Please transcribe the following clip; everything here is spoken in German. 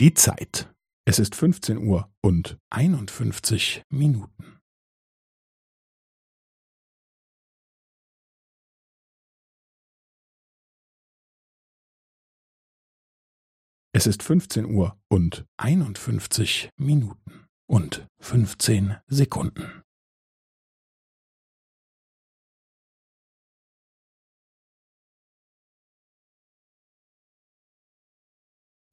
Die Zeit. Es ist 15 Uhr und 51 Minuten. Es ist 15 Uhr und 51 Minuten und 15 Sekunden.